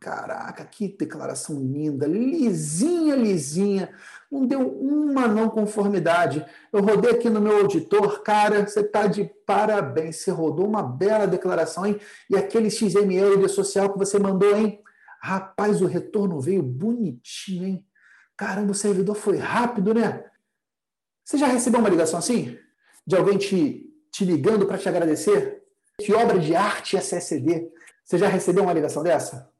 Caraca, que declaração linda, lisinha, lisinha. Não deu uma não conformidade. Eu rodei aqui no meu auditor, cara, você está de parabéns. Você rodou uma bela declaração, hein? E aquele XML de social que você mandou, hein? Rapaz, o retorno veio bonitinho, hein? Caramba, o servidor foi rápido, né? Você já recebeu uma ligação assim? De alguém te, te ligando para te agradecer? Que obra de arte é CSD? Você já recebeu uma ligação dessa?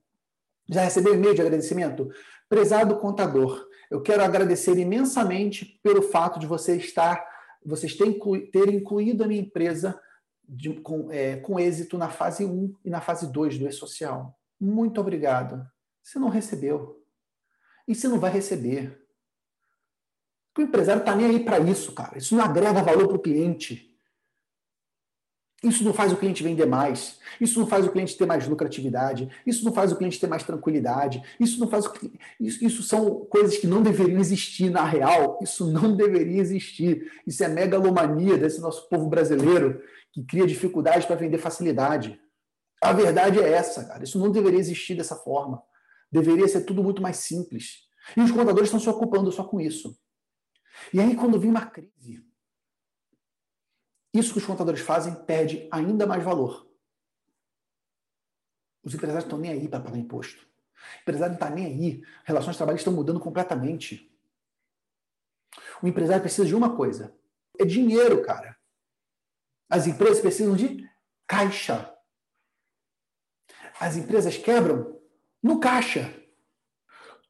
Já recebeu e-mail de agradecimento? Prezado contador, eu quero agradecer imensamente pelo fato de você estar, vocês terem, ter incluído a minha empresa de, com, é, com êxito na fase 1 e na fase 2 do E-Social. Muito obrigado. Você não recebeu. E você não vai receber. O empresário está nem aí para isso, cara. Isso não agrega valor para o cliente. Isso não faz o cliente vender mais. Isso não faz o cliente ter mais lucratividade. Isso não faz o cliente ter mais tranquilidade. Isso não faz o... isso, isso são coisas que não deveriam existir na real. Isso não deveria existir. Isso é megalomania desse nosso povo brasileiro que cria dificuldade para vender facilidade. A verdade é essa, cara. Isso não deveria existir dessa forma. Deveria ser tudo muito mais simples. E os contadores estão se ocupando só com isso. E aí, quando vem uma crise, isso que os contadores fazem perde ainda mais valor. Os empresários estão nem aí para pagar imposto. O empresário não está nem aí. Relações de trabalho estão mudando completamente. O empresário precisa de uma coisa: é dinheiro, cara. As empresas precisam de caixa. As empresas quebram no caixa.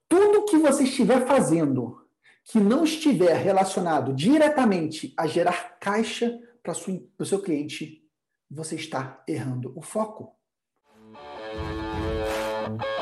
Tudo que você estiver fazendo que não estiver relacionado diretamente a gerar caixa para o seu cliente, você está errando o foco.